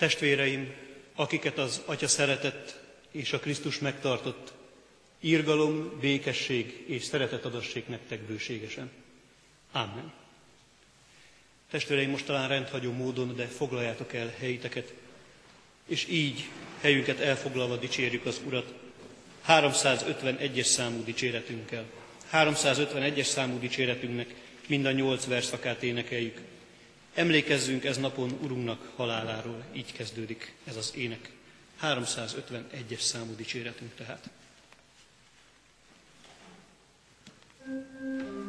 Testvéreim, akiket az Atya szeretett és a Krisztus megtartott, írgalom, békesség és szeretet adassék nektek bőségesen. Amen. Testvéreim, most talán rendhagyó módon, de foglaljátok el helyiteket, és így helyünket elfoglalva dicsérjük az Urat 351-es számú dicséretünkkel. 351-es számú dicséretünknek mind a nyolc verszakát énekeljük. Emlékezzünk ez napon Urunknak haláláról, így kezdődik ez az ének. 351-es számú dicséretünk tehát. thank you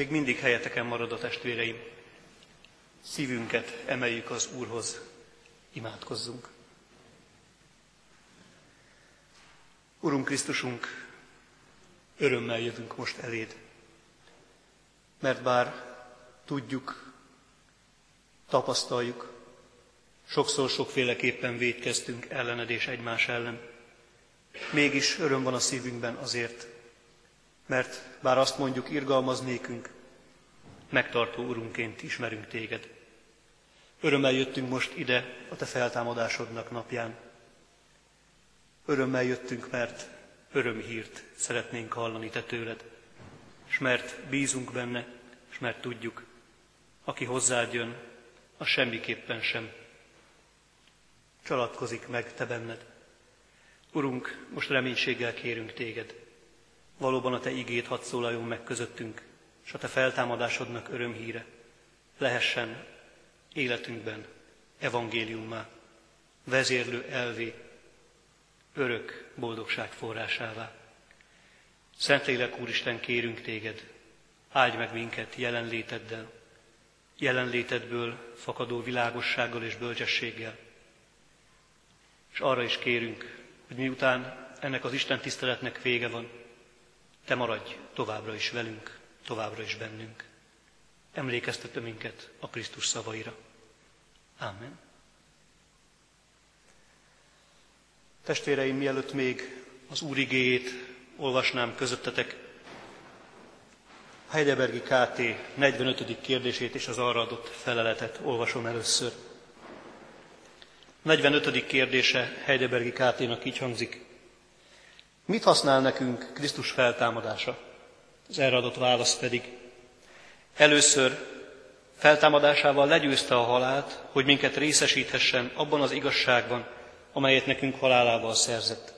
Még mindig helyeteken marad a testvéreim. Szívünket emeljük az Úrhoz, imádkozzunk. Urunk Krisztusunk, örömmel jövünk most eléd, mert bár tudjuk, tapasztaljuk, sokszor sokféleképpen védkeztünk ellened és egymás ellen, mégis öröm van a szívünkben azért, mert bár azt mondjuk irgalmaz nékünk, megtartó Urunként ismerünk téged. Örömmel jöttünk most ide a te feltámadásodnak napján. Örömmel jöttünk, mert örömhírt szeretnénk hallani te tőled. És mert bízunk benne, és mert tudjuk, aki hozzád jön, az semmiképpen sem csalatkozik meg te benned. Urunk, most reménységgel kérünk téged. Valóban a te igét hadd szólaljon meg közöttünk, és a te feltámadásodnak örömhíre lehessen életünkben evangéliummá, vezérlő elvé, örök boldogság forrásává. Szentlélek Úristen, kérünk téged, áldj meg minket jelenléteddel, jelenlétedből fakadó világossággal és bölcsességgel. És arra is kérünk, hogy miután ennek az Isten tiszteletnek vége van, te maradj továbbra is velünk, továbbra is bennünk. Emlékeztető minket a Krisztus szavaira. Amen. Testvéreim, mielőtt még az Úr igéjét olvasnám közöttetek, Heidelbergi KT 45. kérdését és az arra adott feleletet olvasom először. 45. kérdése Heidelbergi KT-nak így hangzik. Mit használ nekünk Krisztus feltámadása? Az erre adott válasz pedig. Először feltámadásával legyőzte a halált, hogy minket részesíthessen abban az igazságban, amelyet nekünk halálával szerzett.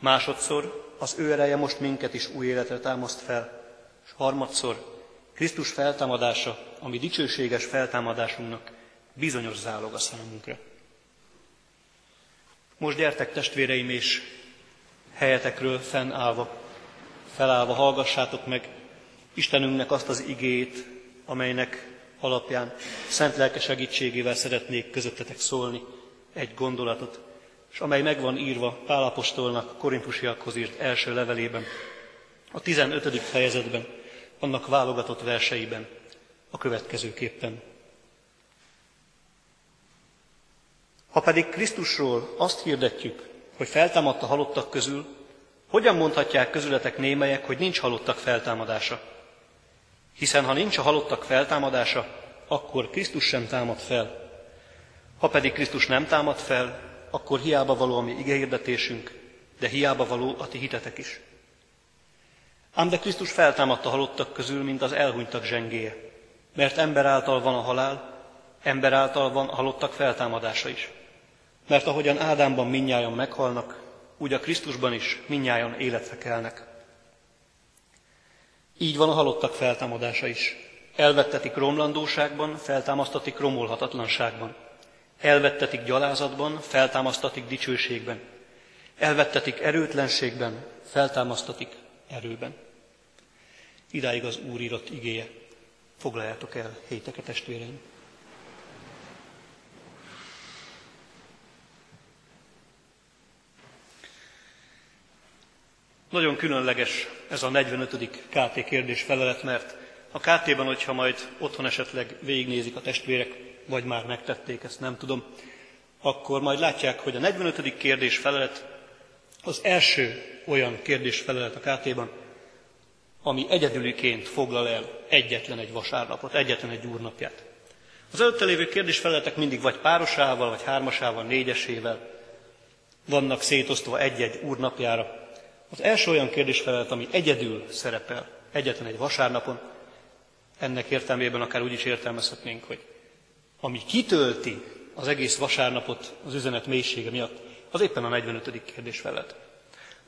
Másodszor az ő ereje most minket is új életre támaszt fel, és harmadszor Krisztus feltámadása, ami dicsőséges feltámadásunknak bizonyos zálog a számunkra. Most gyertek testvéreim, és helyetekről fennállva, felállva hallgassátok meg Istenünknek azt az igét, amelynek alapján szent lelke segítségével szeretnék közöttetek szólni egy gondolatot, és amely megvan írva Pálapostolnak korintusiakhoz írt első levelében, a 15. fejezetben, annak válogatott verseiben, a következőképpen. Ha pedig Krisztusról azt hirdetjük, hogy feltámadt a halottak közül, hogyan mondhatják közületek némelyek, hogy nincs halottak feltámadása? Hiszen ha nincs a halottak feltámadása, akkor Krisztus sem támad fel. Ha pedig Krisztus nem támad fel, akkor hiába való a mi igehirdetésünk, de hiába való a ti hitetek is. Ám de Krisztus feltámadt a halottak közül, mint az elhunytak zsengéje, mert ember által van a halál, ember által van halottak feltámadása is. Mert ahogyan Ádámban minnyájan meghalnak, úgy a Krisztusban is minnyájan életre kelnek. Így van a halottak feltámadása is. Elvettetik romlandóságban, feltámasztatik romolhatatlanságban. Elvettetik gyalázatban, feltámasztatik dicsőségben. Elvettetik erőtlenségben, feltámasztatik erőben. Idáig az Úr írott igéje. Foglaljátok el héteket, testvéreim! Nagyon különleges ez a 45. KT kérdés felelet, mert a KT-ban, hogyha majd otthon esetleg végignézik a testvérek, vagy már megtették, ezt nem tudom, akkor majd látják, hogy a 45. kérdés felelet az első olyan kérdés felelet a KT-ban, ami egyedüliként foglal el egyetlen egy vasárnapot, egyetlen egy úrnapját. Az előtte lévő kérdésfeleletek mindig vagy párosával, vagy hármasával, négyesével vannak szétosztva egy-egy úrnapjára, az első olyan kérdésfelelet, ami egyedül szerepel egyetlen egy vasárnapon, ennek értelmében akár úgy is értelmezhetnénk, hogy ami kitölti az egész vasárnapot az üzenet mélysége miatt, az éppen a 45. kérdés felett.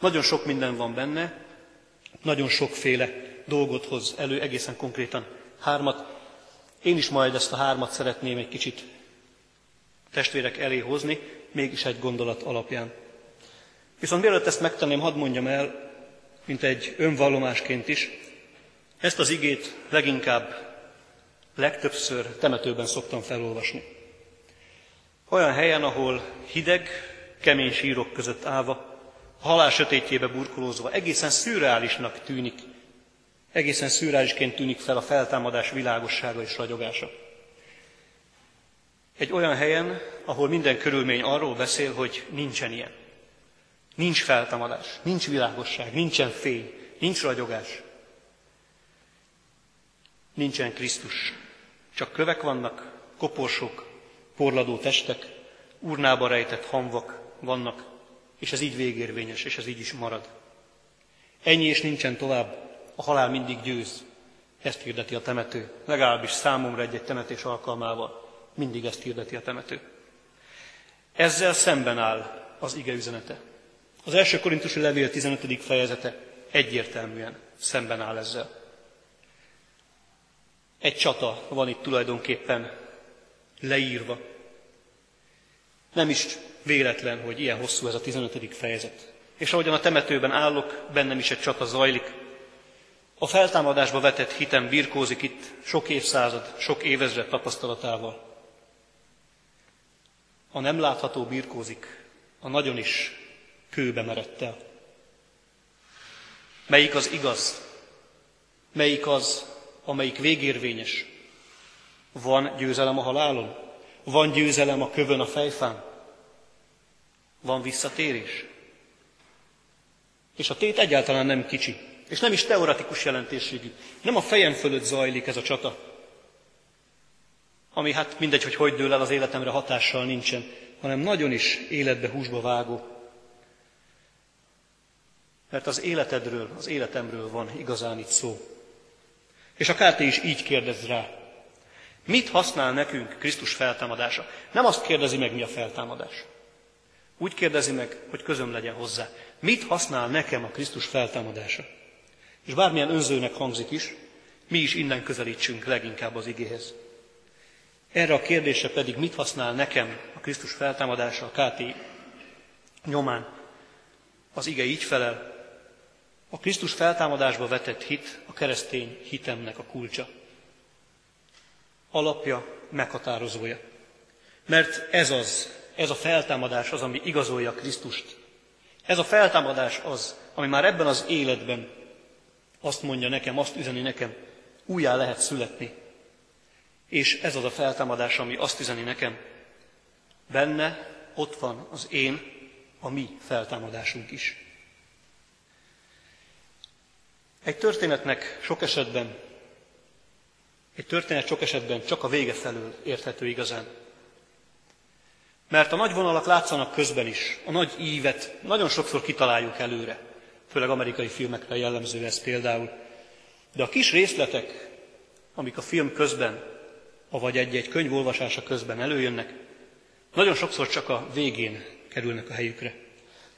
Nagyon sok minden van benne, nagyon sokféle dolgot hoz elő, egészen konkrétan hármat. Én is majd ezt a hármat szeretném egy kicsit testvérek elé hozni, mégis egy gondolat alapján. Viszont mielőtt ezt megtenném, hadd mondjam el, mint egy önvallomásként is, ezt az igét leginkább, legtöbbször temetőben szoktam felolvasni. Olyan helyen, ahol hideg, kemény sírok között állva, halál sötétjébe burkolózva, egészen szürreálisnak tűnik, egészen szürreálisként tűnik fel a feltámadás világossága és ragyogása. Egy olyan helyen, ahol minden körülmény arról beszél, hogy nincsen ilyen. Nincs feltámadás, nincs világosság, nincsen fény, nincs ragyogás. Nincsen Krisztus. Csak kövek vannak, koporsok, porladó testek, urnába rejtett hamvak vannak, és ez így végérvényes, és ez így is marad. Ennyi és nincsen tovább, a halál mindig győz. Ezt hirdeti a temető, legalábbis számomra egy-egy temetés alkalmával. Mindig ezt hirdeti a temető. Ezzel szemben áll az ige üzenete. Az első korintusi levél 15. fejezete egyértelműen szemben áll ezzel. Egy csata van itt tulajdonképpen leírva. Nem is véletlen, hogy ilyen hosszú ez a 15. fejezet. És ahogyan a temetőben állok, bennem is egy csata zajlik. A feltámadásba vetett hitem birkózik itt sok évszázad, sok évezred tapasztalatával. A nem látható birkózik, a nagyon is kőbe el. Melyik az igaz? Melyik az, amelyik végérvényes? Van győzelem a halálon? Van győzelem a kövön a fejfán? Van visszatérés? És a tét egyáltalán nem kicsi, és nem is teoretikus jelentésségű. Nem a fejem fölött zajlik ez a csata, ami hát mindegy, hogy hogy dől el az életemre hatással nincsen, hanem nagyon is életbe, húsba vágó. Mert az életedről, az életemről van igazán itt szó. És a KT is így kérdez rá. Mit használ nekünk Krisztus feltámadása? Nem azt kérdezi meg, mi a feltámadás. Úgy kérdezi meg, hogy közöm legyen hozzá. Mit használ nekem a Krisztus feltámadása? És bármilyen önzőnek hangzik is, mi is innen közelítsünk leginkább az igéhez. Erre a kérdésre pedig mit használ nekem a Krisztus feltámadása a KT nyomán? Az ige így felel, a Krisztus feltámadásba vetett hit a keresztény hitemnek a kulcsa. Alapja, meghatározója. Mert ez az, ez a feltámadás az, ami igazolja Krisztust. Ez a feltámadás az, ami már ebben az életben azt mondja nekem, azt üzeni nekem, újjá lehet születni. És ez az a feltámadás, ami azt üzeni nekem, benne ott van az én, a mi feltámadásunk is. Egy történetnek sok esetben, egy történet sok esetben csak a vége felől érthető igazán. Mert a nagy vonalak látszanak közben is, a nagy ívet nagyon sokszor kitaláljuk előre, főleg amerikai filmekre jellemző ez például. De a kis részletek, amik a film közben, avagy egy-egy könyv olvasása közben előjönnek, nagyon sokszor csak a végén kerülnek a helyükre.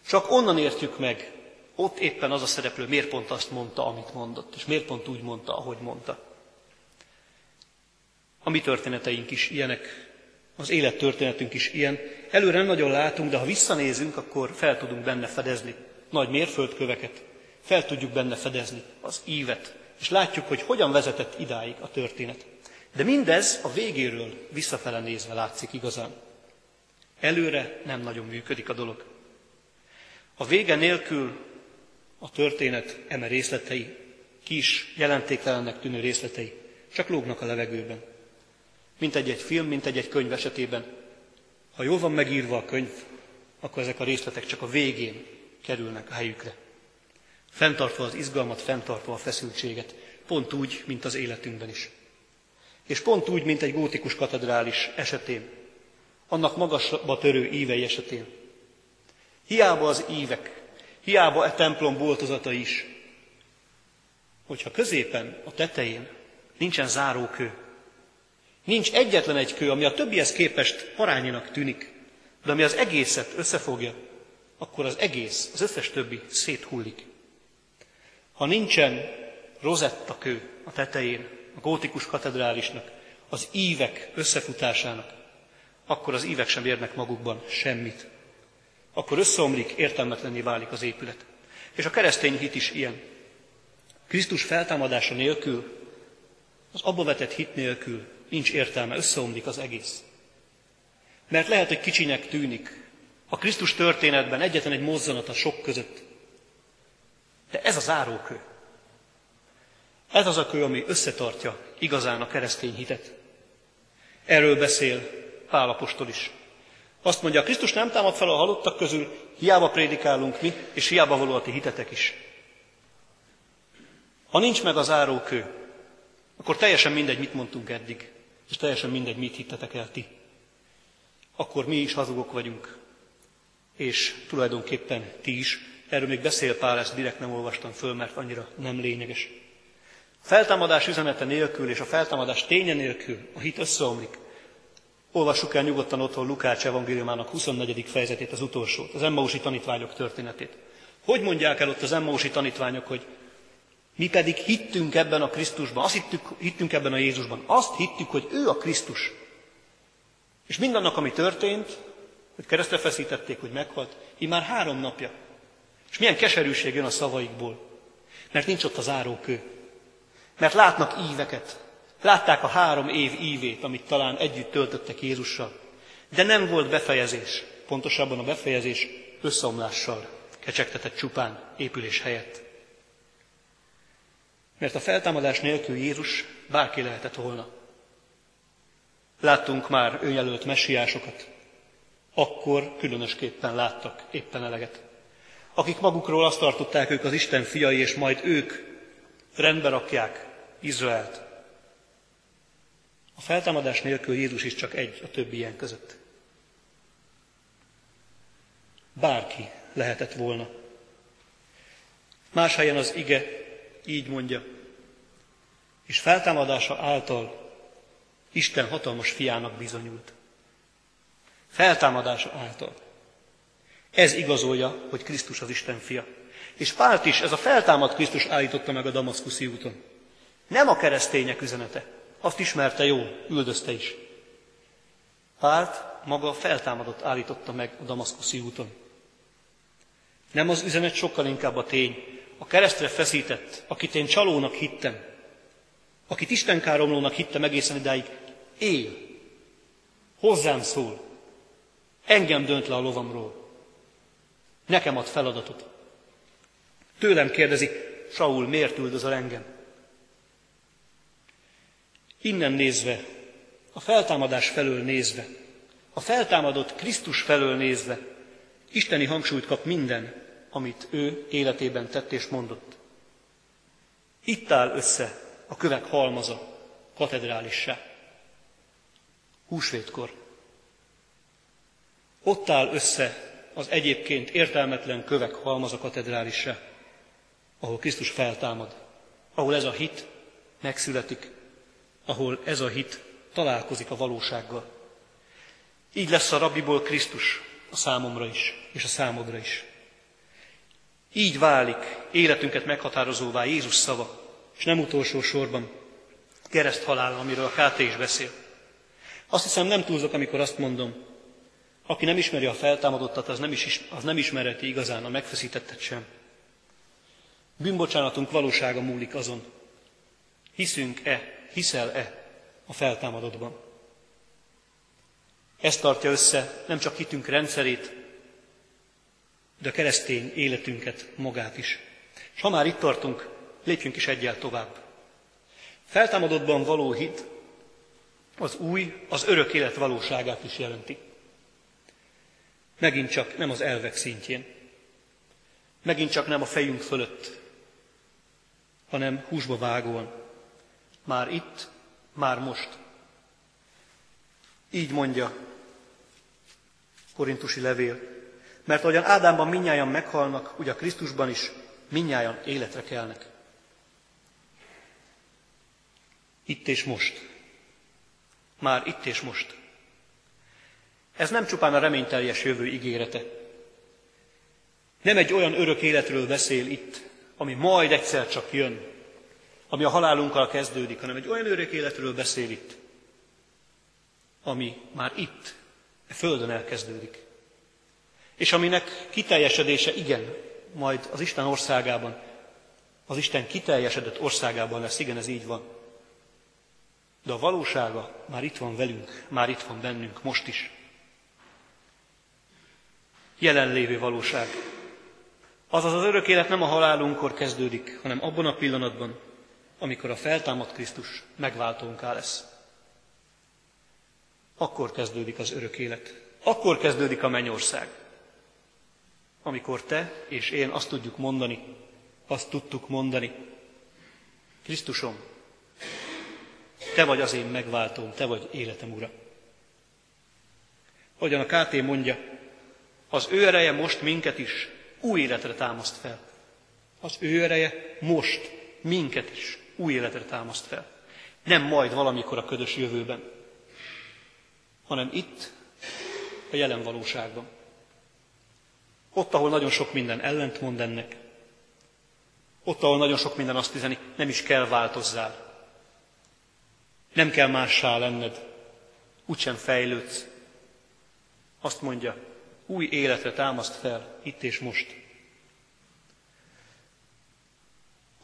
Csak onnan értjük meg, ott éppen az a szereplő miért pont azt mondta, amit mondott, és miért pont úgy mondta, ahogy mondta. A mi történeteink is ilyenek, az élettörténetünk is ilyen. Előre nem nagyon látunk, de ha visszanézünk, akkor fel tudunk benne fedezni nagy mérföldköveket, fel tudjuk benne fedezni az ívet, és látjuk, hogy hogyan vezetett idáig a történet. De mindez a végéről visszafele nézve látszik igazán. Előre nem nagyon működik a dolog. A vége nélkül a történet eme részletei, kis, jelentéktelennek tűnő részletei, csak lógnak a levegőben. Mint egy-egy film, mint egy-egy könyv esetében. Ha jól van megírva a könyv, akkor ezek a részletek csak a végén kerülnek a helyükre. Fentartva az izgalmat, fenntartva a feszültséget, pont úgy, mint az életünkben is. És pont úgy, mint egy gótikus katedrális esetén, annak magasba törő ívei esetén. Hiába az ívek, hiába e templom boltozata is, hogyha középen, a tetején nincsen zárókő, nincs egyetlen egy kő, ami a többihez képest parányinak tűnik, de ami az egészet összefogja, akkor az egész, az összes többi széthullik. Ha nincsen rozetta kő a tetején, a gótikus katedrálisnak, az ívek összefutásának, akkor az ívek sem érnek magukban semmit. Akkor összeomlik, értelmetlenné válik az épület. És a keresztény hit is ilyen. Krisztus feltámadása nélkül, az abba vetett hit nélkül nincs értelme, összeomlik az egész. Mert lehet, hogy kicsinek tűnik, a Krisztus történetben egyetlen egy mozzanat a sok között. De ez a zárókő. Ez az a kő, ami összetartja igazán a keresztény hitet. Erről beszél Pálapostól is. Azt mondja, Krisztus nem támad fel a halottak közül, hiába prédikálunk mi, és hiába való a ti hitetek is. Ha nincs meg az árókő, akkor teljesen mindegy, mit mondtunk eddig, és teljesen mindegy, mit hittetek el ti. Akkor mi is hazugok vagyunk, és tulajdonképpen ti is, erről még beszél Pál, ezt direkt nem olvastam föl, mert annyira nem lényeges. A feltámadás üzenete nélkül és a feltámadás ténye nélkül a hit összeomlik. Olvassuk el nyugodtan otthon Lukács evangéliumának 24. fejezetét, az utolsót, az Emmausi tanítványok történetét. Hogy mondják el ott az Emmausi tanítványok, hogy mi pedig hittünk ebben a Krisztusban, azt hittük, hittünk ebben a Jézusban, azt hittük, hogy ő a Krisztus. És mindannak, ami történt, hogy keresztre feszítették, hogy meghalt, így már három napja. És milyen keserűség jön a szavaikból, mert nincs ott az árókő. Mert látnak íveket, látták a három év ívét, amit talán együtt töltöttek Jézussal. De nem volt befejezés, pontosabban a befejezés összeomlással kecsegtetett csupán épülés helyett. Mert a feltámadás nélkül Jézus bárki lehetett volna. Láttunk már önjelölt messiásokat, akkor különösképpen láttak éppen eleget. Akik magukról azt tartották, ők az Isten fiai, és majd ők rendbe rakják Izraelt. A feltámadás nélkül Jézus is csak egy a többi ilyen között. Bárki lehetett volna. Más helyen az ige így mondja, és feltámadása által Isten hatalmas fiának bizonyult. Feltámadása által. Ez igazolja, hogy Krisztus az Isten fia. És Pált is, ez a feltámad Krisztus állította meg a Damaszkuszi úton. Nem a keresztények üzenete. Azt ismerte jó, üldözte is. Pált maga feltámadott állította meg a Damaszkuszi úton. Nem az üzenet sokkal inkább a tény. A keresztre feszített, akit én csalónak hittem, akit Isten káromlónak hittem egészen idáig, él. Hozzám szól. Engem dönt le a lovamról. Nekem ad feladatot. Tőlem kérdezi, Saul, miért üldözöl engem? Innen nézve, a feltámadás felől nézve, a feltámadott Krisztus felől nézve, isteni hangsúlyt kap minden, amit ő életében tett és mondott. Itt áll össze a kövek halmaza katedrálissá. Húsvétkor. Ott áll össze az egyébként értelmetlen kövek halmaza katedrálissá, ahol Krisztus feltámad, ahol ez a hit megszületik, ahol ez a hit találkozik a valósággal. Így lesz a rabbiból Krisztus a számomra is, és a számodra is. Így válik életünket meghatározóvá Jézus szava, és nem utolsó sorban kereszt halál, amiről a KT is beszél. Azt hiszem nem túlzok, amikor azt mondom, aki nem ismeri a feltámadottat, az nem, is, az nem ismereti igazán a megfeszítettet sem. Bűnbocsánatunk valósága múlik azon, hiszünk-e, hiszel-e a feltámadottban. Ez tartja össze nem csak hitünk rendszerét, de a keresztény életünket magát is. És ha már itt tartunk, lépjünk is egyel tovább. Feltámadottban való hit az új, az örök élet valóságát is jelenti. Megint csak nem az elvek szintjén. Megint csak nem a fejünk fölött, hanem húsba vágóan. Már itt, már most. Így mondja Korintusi levél. Mert ahogyan Ádámban minnyáján meghalnak, ugye a Krisztusban is minnyáján életre kelnek. Itt és most. Már itt és most. Ez nem csupán a reményteljes jövő ígérete. Nem egy olyan örök életről beszél itt, ami majd egyszer csak jön, ami a halálunkkal kezdődik, hanem egy olyan örök életről beszél itt, ami már itt, a Földön elkezdődik. És aminek kiteljesedése igen, majd az Isten országában, az Isten kiteljesedett országában lesz, igen, ez így van. De a valósága már itt van velünk, már itt van bennünk, most is. Jelenlévő valóság. Azaz az örök élet nem a halálunkkor kezdődik, hanem abban a pillanatban, amikor a feltámadt Krisztus megváltónká lesz. Akkor kezdődik az örök élet. Akkor kezdődik a mennyország. Amikor te és én azt tudjuk mondani, azt tudtuk mondani. Krisztusom, te vagy az én megváltóm, te vagy életem ura. Hogyan a KT mondja, az ő ereje most minket is új életre támaszt fel. Az ő ereje most minket is új életre támaszt fel. Nem majd valamikor a ködös jövőben, hanem itt, a jelen valóságban. Ott, ahol nagyon sok minden ellentmond ennek, ott, ahol nagyon sok minden azt üzeni, nem is kell változzál. Nem kell mássá lenned, úgysem fejlődsz. Azt mondja, új életre támaszt fel, itt és most.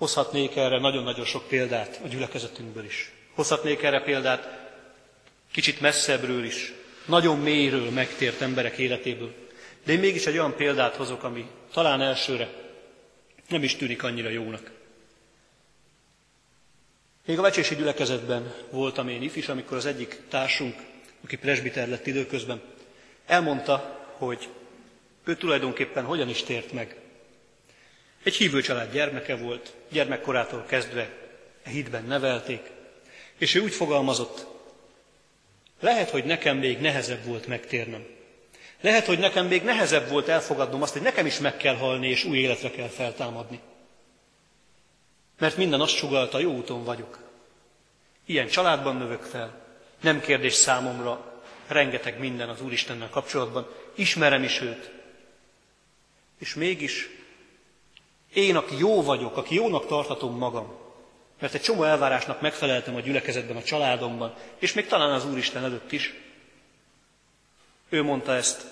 Hozhatnék erre nagyon-nagyon sok példát a gyülekezetünkből is. Hozhatnék erre példát kicsit messzebbről is, nagyon mélyről megtért emberek életéből. De én mégis egy olyan példát hozok, ami talán elsőre nem is tűnik annyira jónak. Még a vecsési gyülekezetben voltam én is, amikor az egyik társunk, aki presbiter lett időközben, elmondta, hogy ő tulajdonképpen hogyan is tért meg. Egy hívő család gyermeke volt, gyermekkorától kezdve a hídben nevelték, és ő úgy fogalmazott, lehet, hogy nekem még nehezebb volt megtérnem. Lehet, hogy nekem még nehezebb volt elfogadnom azt, hogy nekem is meg kell halni, és új életre kell feltámadni. Mert minden azt sugalta, jó úton vagyok. Ilyen családban növök fel. Nem kérdés számomra, rengeteg minden az Úristennel kapcsolatban. Ismerem is őt. És mégis én, aki jó vagyok, aki jónak tartatom magam, mert egy csomó elvárásnak megfeleltem a gyülekezetben, a családomban, és még talán az Úristen előtt is. Ő mondta ezt,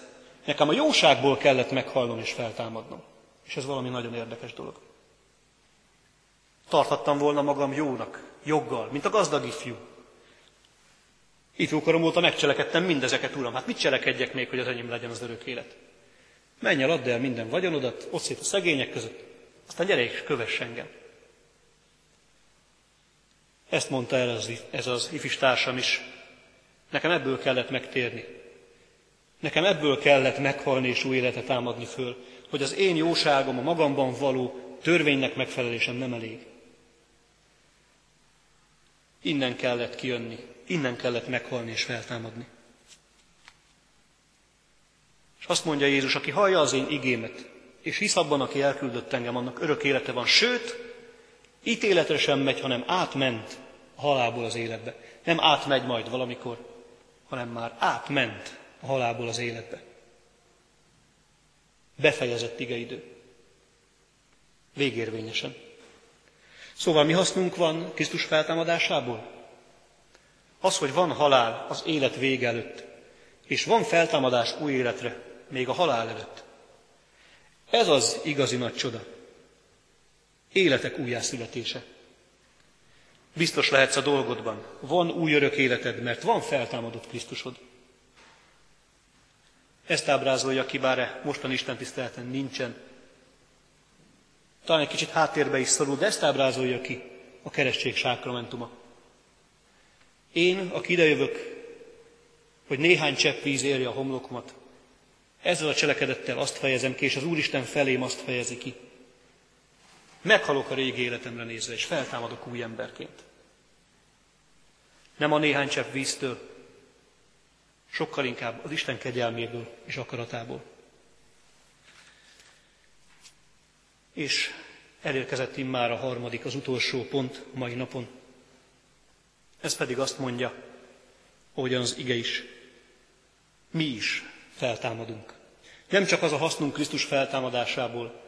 nekem a jóságból kellett meghalnom és feltámadnom. És ez valami nagyon érdekes dolog. Tarthattam volna magam jónak, joggal, mint a gazdag ifjú. Ifjúkorom óta megcselekedtem mindezeket, Uram. Hát mit cselekedjek még, hogy az enyém legyen az örök élet? Menj el, add el minden vagyonodat, ott szét a szegények között, aztán gyere és kövess engem. Ezt mondta el az, ez az ifis társam is. Nekem ebből kellett megtérni. Nekem ebből kellett meghalni és új életet támadni föl, hogy az én jóságom, a magamban való törvénynek megfelelésem nem elég. Innen kellett kijönni, innen kellett meghalni és feltámadni. És azt mondja Jézus, aki hallja az én igémet, és hisz abban, aki elküldött engem, annak örök élete van. Sőt, ítéletre sem megy, hanem átment a halálból az életbe. Nem átmegy majd valamikor, hanem már átment a halálból az életbe. Befejezett igeidő. Végérvényesen. Szóval mi hasznunk van Krisztus feltámadásából? Az, hogy van halál az élet vége előtt, és van feltámadás új életre, még a halál előtt. Ez az igazi nagy csoda. Életek újjászületése. Biztos lehetsz a dolgodban. Van új örök életed, mert van feltámadott Krisztusod. Ezt ábrázolja ki, bár mostan Isten tiszteleten nincsen. Talán egy kicsit háttérbe is szorul, de ezt ábrázolja ki a keresztség sákramentuma. Én, aki idejövök, hogy néhány csepp víz érje a homlokomat, ezzel a cselekedettel azt fejezem ki, és az Úristen felém azt fejezi ki. Meghalok a régi életemre nézve, és feltámadok új emberként. Nem a néhány csepp víztől, sokkal inkább az Isten kegyelméből és akaratából. És elérkezett immár a harmadik, az utolsó pont mai napon. Ez pedig azt mondja, ahogyan az ige is, mi is feltámadunk. Nem csak az a hasznunk Krisztus feltámadásából,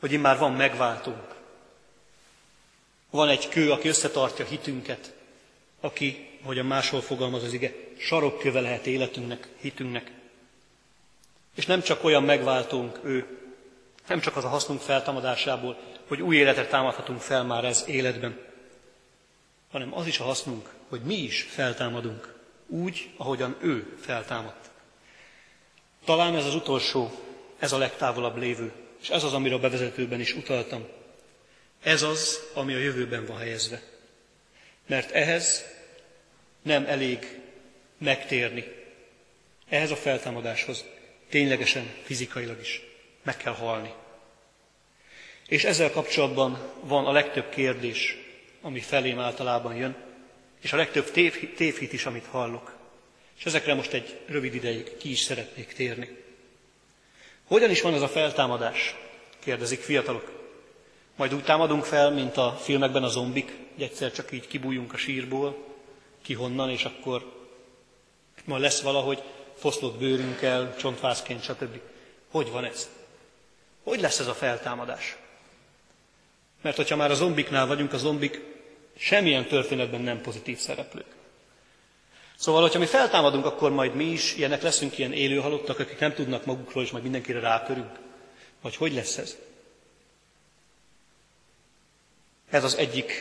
hogy immár van megváltunk. Van egy kő, aki összetartja hitünket, aki, a máshol fogalmaz az ige, sarokköve lehet életünknek, hitünknek. És nem csak olyan megváltunk ő, nem csak az a hasznunk feltámadásából, hogy új életet támadhatunk fel már ez életben, hanem az is a hasznunk, hogy mi is feltámadunk, úgy, ahogyan ő feltámadt. Talán ez az utolsó, ez a legtávolabb lévő, és ez az, amire a bevezetőben is utaltam. Ez az, ami a jövőben van helyezve. Mert ehhez nem elég megtérni. Ehhez a feltámadáshoz ténylegesen, fizikailag is meg kell halni. És ezzel kapcsolatban van a legtöbb kérdés, ami felém általában jön, és a legtöbb tév, tévhit is, amit hallok. És ezekre most egy rövid ideig ki is szeretnék térni. Hogyan is van ez a feltámadás? kérdezik fiatalok. Majd úgy támadunk fel, mint a filmekben a zombik, hogy egyszer csak így kibújunk a sírból, ki honnan, és akkor majd lesz valahogy foszlott bőrünkkel, csontvászként, stb. Hogy van ez? Hogy lesz ez a feltámadás? Mert hogyha már a zombiknál vagyunk, a zombik semmilyen történetben nem pozitív szereplők. Szóval, hogyha mi feltámadunk, akkor majd mi is ilyenek leszünk, ilyen élő halottak, akik nem tudnak magukról, és majd mindenkire rátörünk. Vagy hogy lesz ez? Ez az egyik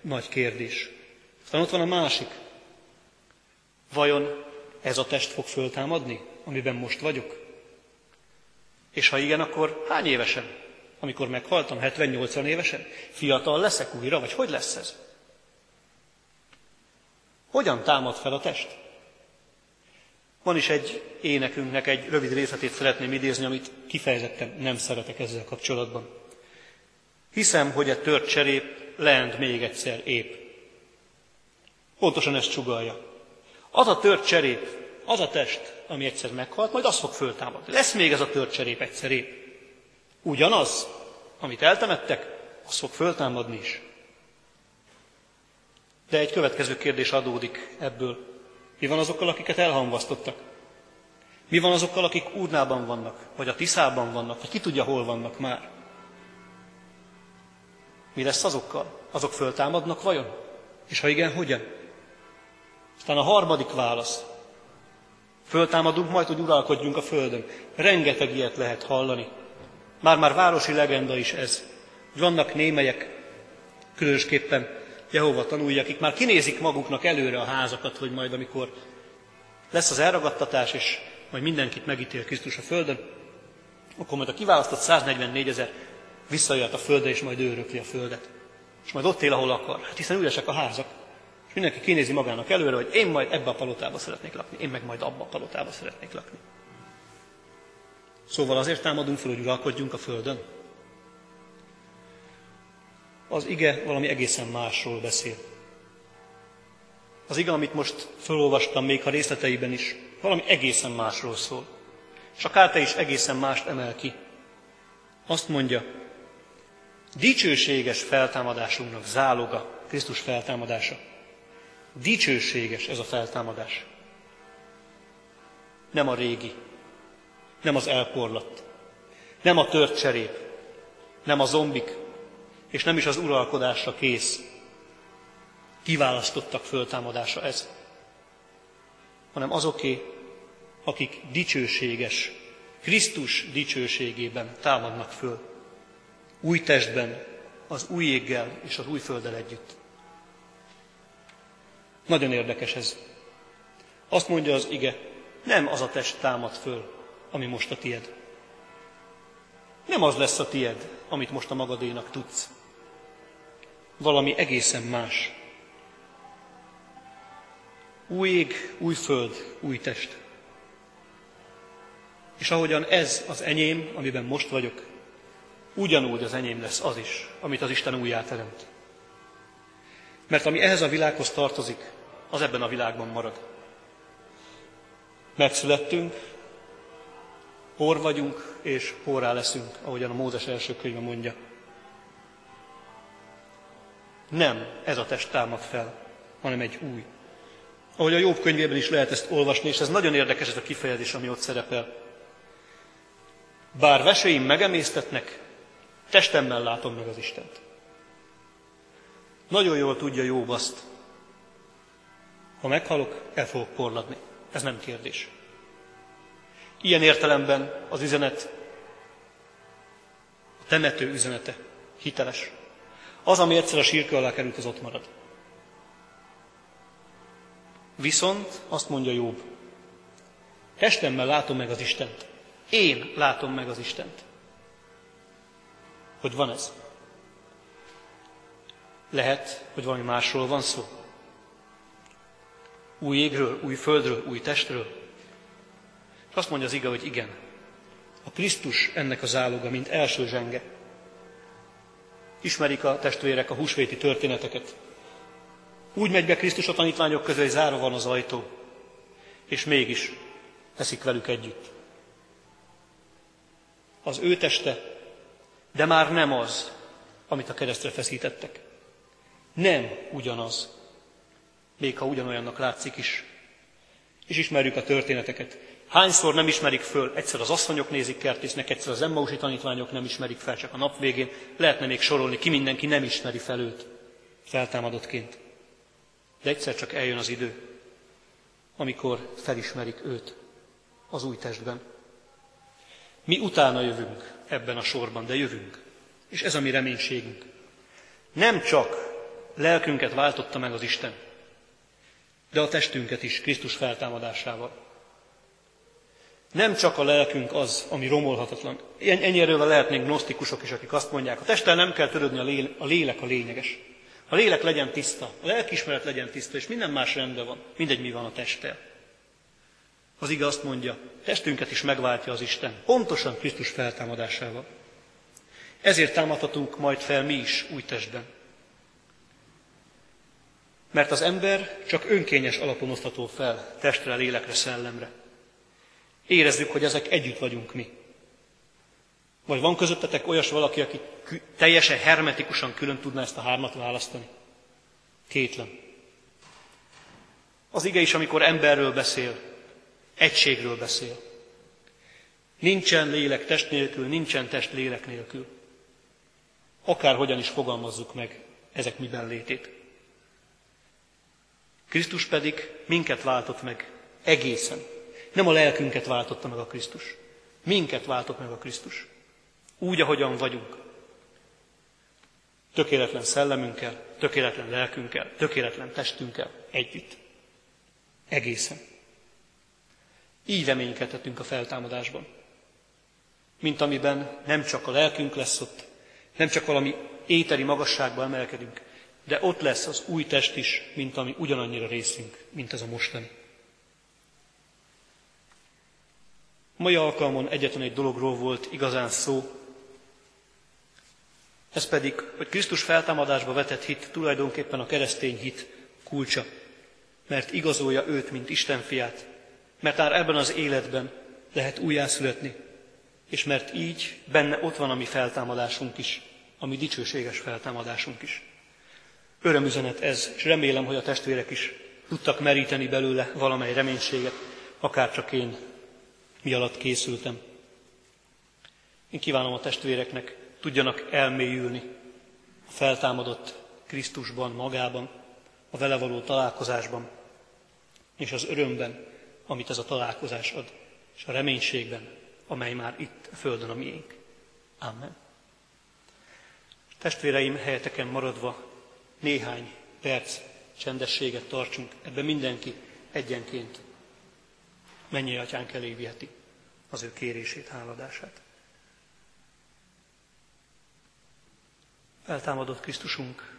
nagy kérdés. Aztán ott van a másik. Vajon ez a test fog föltámadni, amiben most vagyok? És ha igen, akkor hány évesen? Amikor meghaltam, 70-80 évesen? Fiatal leszek újra, vagy hogy lesz ez? Hogyan támad fel a test? Van is egy énekünknek egy rövid részletét szeretném idézni, amit kifejezetten nem szeretek ezzel kapcsolatban. Hiszem, hogy a tört cserép lend még egyszer épp. Pontosan ezt csugalja. Az a tört cserép, az a test, ami egyszer meghalt, majd az fog föltámadni. Lesz még ez a tört cserép egyszer épp. Ugyanaz, amit eltemettek, az fog föltámadni is. De egy következő kérdés adódik ebből. Mi van azokkal, akiket elhamvasztottak? Mi van azokkal, akik Úrnában vannak, vagy a Tiszában vannak, vagy ki tudja, hol vannak már? Mi lesz azokkal? Azok föltámadnak vajon? És ha igen, hogyan? Aztán a harmadik válasz. Föltámadunk majd, hogy uralkodjunk a Földön. Rengeteg ilyet lehet hallani. Már-már városi legenda is ez. Vannak némelyek, különösképpen Jehova tanulja, akik már kinézik maguknak előre a házakat, hogy majd amikor lesz az elragadtatás, és majd mindenkit megítél Krisztus a Földön, akkor majd a kiválasztott 144 ezer visszajöhet a Földre, és majd örökli a Földet. És majd ott él, ahol akar. Hát hiszen üresek a házak. És mindenki kinézi magának előre, hogy én majd ebbe a palotába szeretnék lakni, én meg majd abba a palotába szeretnék lakni. Szóval azért támadunk fel, hogy uralkodjunk a Földön. Az ige valami egészen másról beszél. Az ige, amit most felolvastam, még ha részleteiben is, valami egészen másról szól. És akár te is egészen mást emel ki. Azt mondja, dicsőséges feltámadásunknak záloga Krisztus feltámadása. Dicsőséges ez a feltámadás. Nem a régi, nem az elporlat, nem a tört cserép, nem a zombik, és nem is az uralkodásra kész. Kiválasztottak föltámadása ez, hanem azoké, akik dicsőséges, Krisztus dicsőségében támadnak föl. Új testben, az új éggel és az új földdel együtt. Nagyon érdekes ez. Azt mondja az ige, nem az a test támad föl, ami most a tied. Nem az lesz a tied, amit most a magadénak tudsz. Valami egészen más. Új ég, új föld, új test. És ahogyan ez az enyém, amiben most vagyok, ugyanúgy az enyém lesz az is, amit az Isten újjá teremt. Mert ami ehhez a világhoz tartozik, az ebben a világban marad. Megszülettünk, por vagyunk, és porrá leszünk, ahogyan a Mózes első könyve mondja. Nem ez a test támad fel, hanem egy új. Ahogy a Jobb könyvében is lehet ezt olvasni, és ez nagyon érdekes ez a kifejezés, ami ott szerepel. Bár veseim megemésztetnek, testemmel látom meg az Istent. Nagyon jól tudja Jobb azt, ha meghalok, el fogok porladni. Ez nem kérdés. Ilyen értelemben az üzenet, a temető üzenete hiteles. Az, ami egyszer a sírkő alá került, az ott marad. Viszont azt mondja Jobb, testemmel látom meg az Istent. Én látom meg az Istent. Hogy van ez? Lehet, hogy valami másról van szó. Új égről, új földről, új testről. És azt mondja az ige, hogy igen. A Krisztus ennek az áloga, mint első zsenge. Ismerik a testvérek a húsvéti történeteket. Úgy megy be Krisztus a tanítványok közé, hogy zárva van az ajtó, és mégis eszik velük együtt. az ő teste, de már nem az, amit a keresztre feszítettek. Nem ugyanaz, még ha ugyanolyannak látszik is. És ismerjük a történeteket. Hányszor nem ismerik föl, egyszer az asszonyok nézik kertésznek, egyszer az emmausi tanítványok nem ismerik fel, csak a nap végén lehetne még sorolni, ki mindenki nem ismeri fel őt feltámadottként. De egyszer csak eljön az idő, amikor felismerik őt az új testben. Mi utána jövünk ebben a sorban, de jövünk. És ez a mi reménységünk. Nem csak lelkünket váltotta meg az Isten, de a testünket is Krisztus feltámadásával. Nem csak a lelkünk az, ami romolhatatlan. Ennyire lehetnénk gnosztikusok is, akik azt mondják, a testtel nem kell törődni, a lélek a lényeges. A lélek legyen tiszta, a lelkismeret legyen tiszta, és minden más rendben van. Mindegy, mi van a testtel. Az ige azt mondja, testünket is megváltja az Isten, pontosan Krisztus feltámadásával. Ezért támadhatunk majd fel mi is új testben. Mert az ember csak önkényes alapon osztható fel testre, lélekre, szellemre. Érezzük, hogy ezek együtt vagyunk mi. Vagy van közöttetek olyas valaki, aki teljesen hermetikusan külön tudná ezt a hármat választani? Kétlen. Az ige is, amikor emberről beszél, egységről beszél. Nincsen lélek test nélkül, nincsen test lélek nélkül. Akárhogyan is fogalmazzuk meg ezek miben létét. Krisztus pedig minket váltott meg egészen. Nem a lelkünket váltotta meg a Krisztus. Minket váltott meg a Krisztus. Úgy, ahogyan vagyunk. Tökéletlen szellemünkkel, tökéletlen lelkünkkel, tökéletlen testünkkel együtt. Egészen. Így reménykedhetünk a feltámadásban. Mint amiben nem csak a lelkünk lesz ott, nem csak valami éteri magasságba emelkedünk, de ott lesz az új test is, mint ami ugyanannyira részünk, mint ez a mostani. Mai alkalmon egyetlen egy dologról volt igazán szó, ez pedig, hogy Krisztus feltámadásba vetett hit tulajdonképpen a keresztény hit kulcsa, mert igazolja őt, mint Isten fiát, mert már ebben az életben lehet újjászületni, és mert így benne ott van a mi feltámadásunk is, a mi dicsőséges feltámadásunk is. Örömüzenet ez, és remélem, hogy a testvérek is tudtak meríteni belőle valamely reménységet, akár csak én mi alatt készültem. Én kívánom a testvéreknek, tudjanak elmélyülni a feltámadott Krisztusban, magában, a vele való találkozásban, és az örömben, amit ez a találkozás ad, és a reménységben, amely már itt a Földön a miénk. Amen. Testvéreim, helyeteken maradva néhány perc csendességet tartsunk, ebben mindenki egyenként mennyi atyánk elé viheti az ő kérését, háladását. Eltámadott Krisztusunk,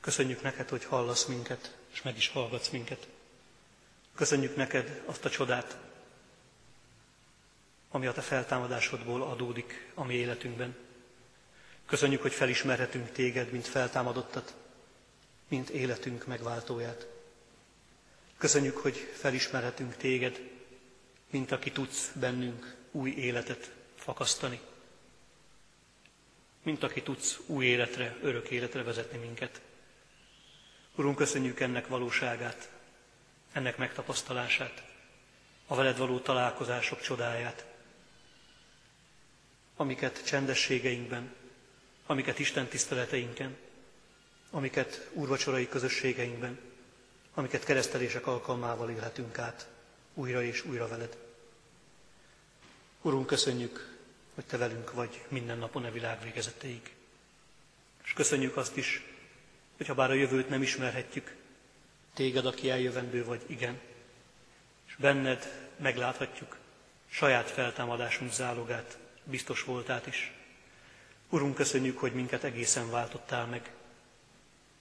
köszönjük neked, hogy hallasz minket, és meg is hallgatsz minket. Köszönjük neked azt a csodát, ami a te feltámadásodból adódik a mi életünkben. Köszönjük, hogy felismerhetünk téged, mint feltámadottat, mint életünk megváltóját. Köszönjük, hogy felismerhetünk téged, mint aki tudsz bennünk új életet fakasztani. Mint aki tudsz új életre, örök életre vezetni minket. Urunk, köszönjük ennek valóságát, ennek megtapasztalását, a veled való találkozások csodáját, amiket csendességeinkben, amiket Isten tiszteleteinken, amiket úrvacsorai közösségeinkben, amiket keresztelések alkalmával élhetünk át újra és újra veled. Urunk, köszönjük, hogy Te velünk vagy minden napon a világ végezeteig. És köszönjük azt is, hogy ha bár a jövőt nem ismerhetjük, Téged, aki eljövendő vagy, igen, és benned megláthatjuk saját feltámadásunk zálogát, biztos voltát is. Urunk, köszönjük, hogy minket egészen váltottál meg,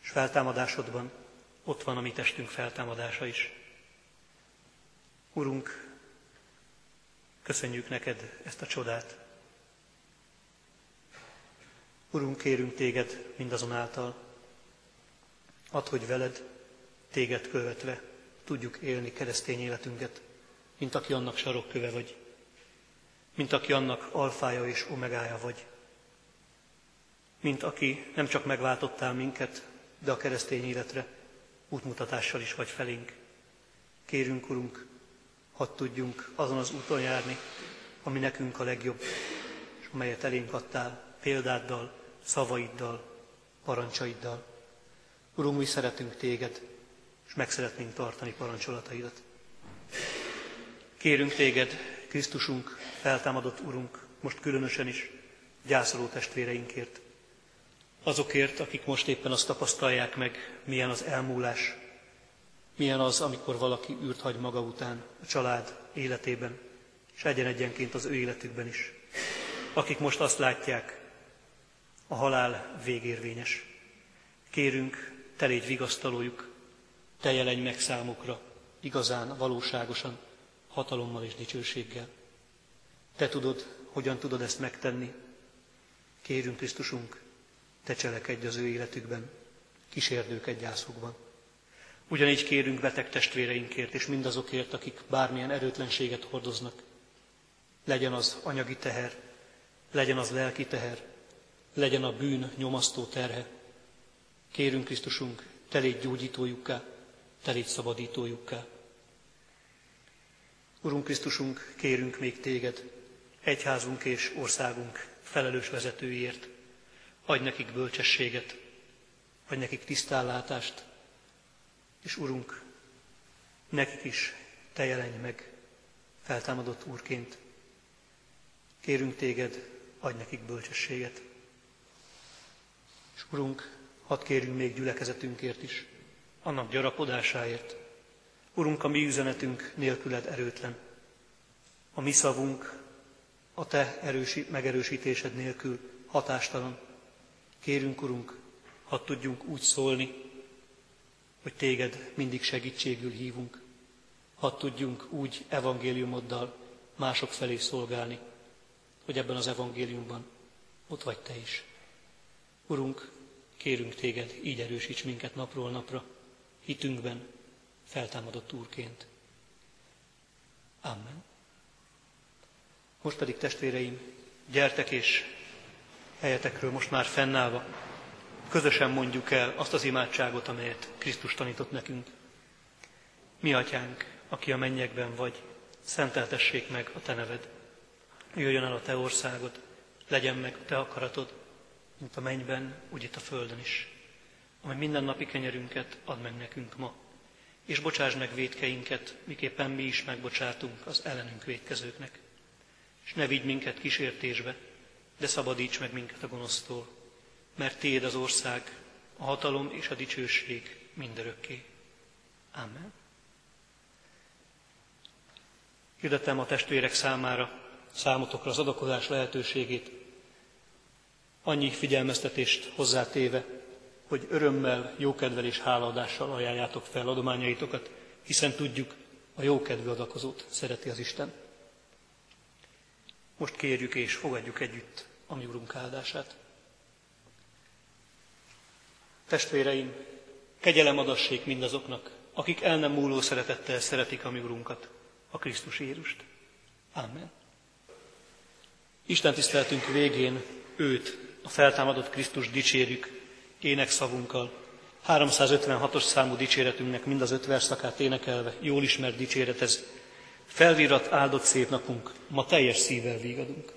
és feltámadásodban ott van a mi testünk feltámadása is. Urunk, köszönjük neked ezt a csodát. Urunk, kérünk téged mindazonáltal, add, hogy veled, téged követve tudjuk élni keresztény életünket, mint aki annak sarokköve vagy. mint aki annak alfája és omegája vagy, mint aki nem csak megváltottál minket, de a keresztény életre útmutatással is vagy felénk. Kérünk, Urunk, hadd tudjunk azon az úton járni, ami nekünk a legjobb, és amelyet elénk adtál példáddal, szavaiddal, parancsaiddal. Urunk, mi szeretünk téged, és meg szeretnénk tartani parancsolataidat. Kérünk téged, Krisztusunk, feltámadott Urunk, most különösen is gyászoló testvéreinkért. Azokért, akik most éppen azt tapasztalják meg, milyen az elmúlás, milyen az, amikor valaki űrt hagy maga után a család életében, és egyen-egyenként az ő életükben is. Akik most azt látják, a halál végérvényes. Kérünk, te légy vigasztalójuk, te jelenj meg számukra, igazán, valóságosan, hatalommal és dicsőséggel. Te tudod, hogyan tudod ezt megtenni. Kérünk, Krisztusunk, te cselekedj az ő életükben, őket gyászokban. Ugyanígy kérünk beteg testvéreinkért, és mindazokért, akik bármilyen erőtlenséget hordoznak. Legyen az anyagi teher, legyen az lelki teher, legyen a bűn nyomasztó terhe. Kérünk Krisztusunk, te légy gyógyítójukká, te légy szabadítójukká. Urunk Krisztusunk, kérünk még téged, egyházunk és országunk felelős vezetőiért. Adj nekik bölcsességet, adj nekik tisztállátást, és Urunk, nekik is te jelenj meg, feltámadott Úrként. Kérünk téged, adj nekik bölcsességet. És Urunk, hadd kérjünk még gyülekezetünkért is, annak gyarapodásáért. Urunk, a mi üzenetünk nélküled erőtlen. A mi szavunk a Te erősi, megerősítésed nélkül hatástalan. Kérünk, Urunk, hadd tudjunk úgy szólni, hogy Téged mindig segítségül hívunk. Hadd tudjunk úgy evangéliumoddal mások felé szolgálni, hogy ebben az evangéliumban ott vagy Te is. Urunk, kérünk Téged, így erősíts minket napról napra, hitünkben, feltámadott Úrként. Amen. Most pedig testvéreim, gyertek és helyetekről most már fennállva, közösen mondjuk el azt az imádságot, amelyet Krisztus tanított nekünk. Mi atyánk, aki a mennyekben vagy, szenteltessék meg a te neved. Jöjjön el a te országod, legyen meg a te akaratod, mint a mennyben, úgy itt a földön is. Ami minden napi kenyerünket add meg nekünk ma, és bocsáss meg védkeinket, miképpen mi is megbocsátunk az ellenünk védkezőknek. És ne vigy minket kísértésbe, de szabadíts meg minket a gonosztól, mert Téd az ország, a hatalom és a dicsőség mindörökké. Amen. Hirdetem a testvérek számára, számotokra az adakozás lehetőségét, annyi figyelmeztetést hozzátéve, hogy örömmel, jókedvel és hálaadással ajánljátok fel adományaitokat, hiszen tudjuk, a jókedvű adakozót szereti az Isten. Most kérjük és fogadjuk együtt a mi Urunk áldását. Testvéreim, kegyelem adassék mindazoknak, akik el nem múló szeretettel szeretik a mi Urunkat, a Krisztus Jézust. Amen. Isten tiszteltünk végén őt, a feltámadott Krisztus dicsérjük énekszavunkkal. 356-os számú dicséretünknek mind az öt verszakát énekelve, jól ismert dicséret ez. Felvirat áldott szép napunk, ma teljes szívvel vígadunk.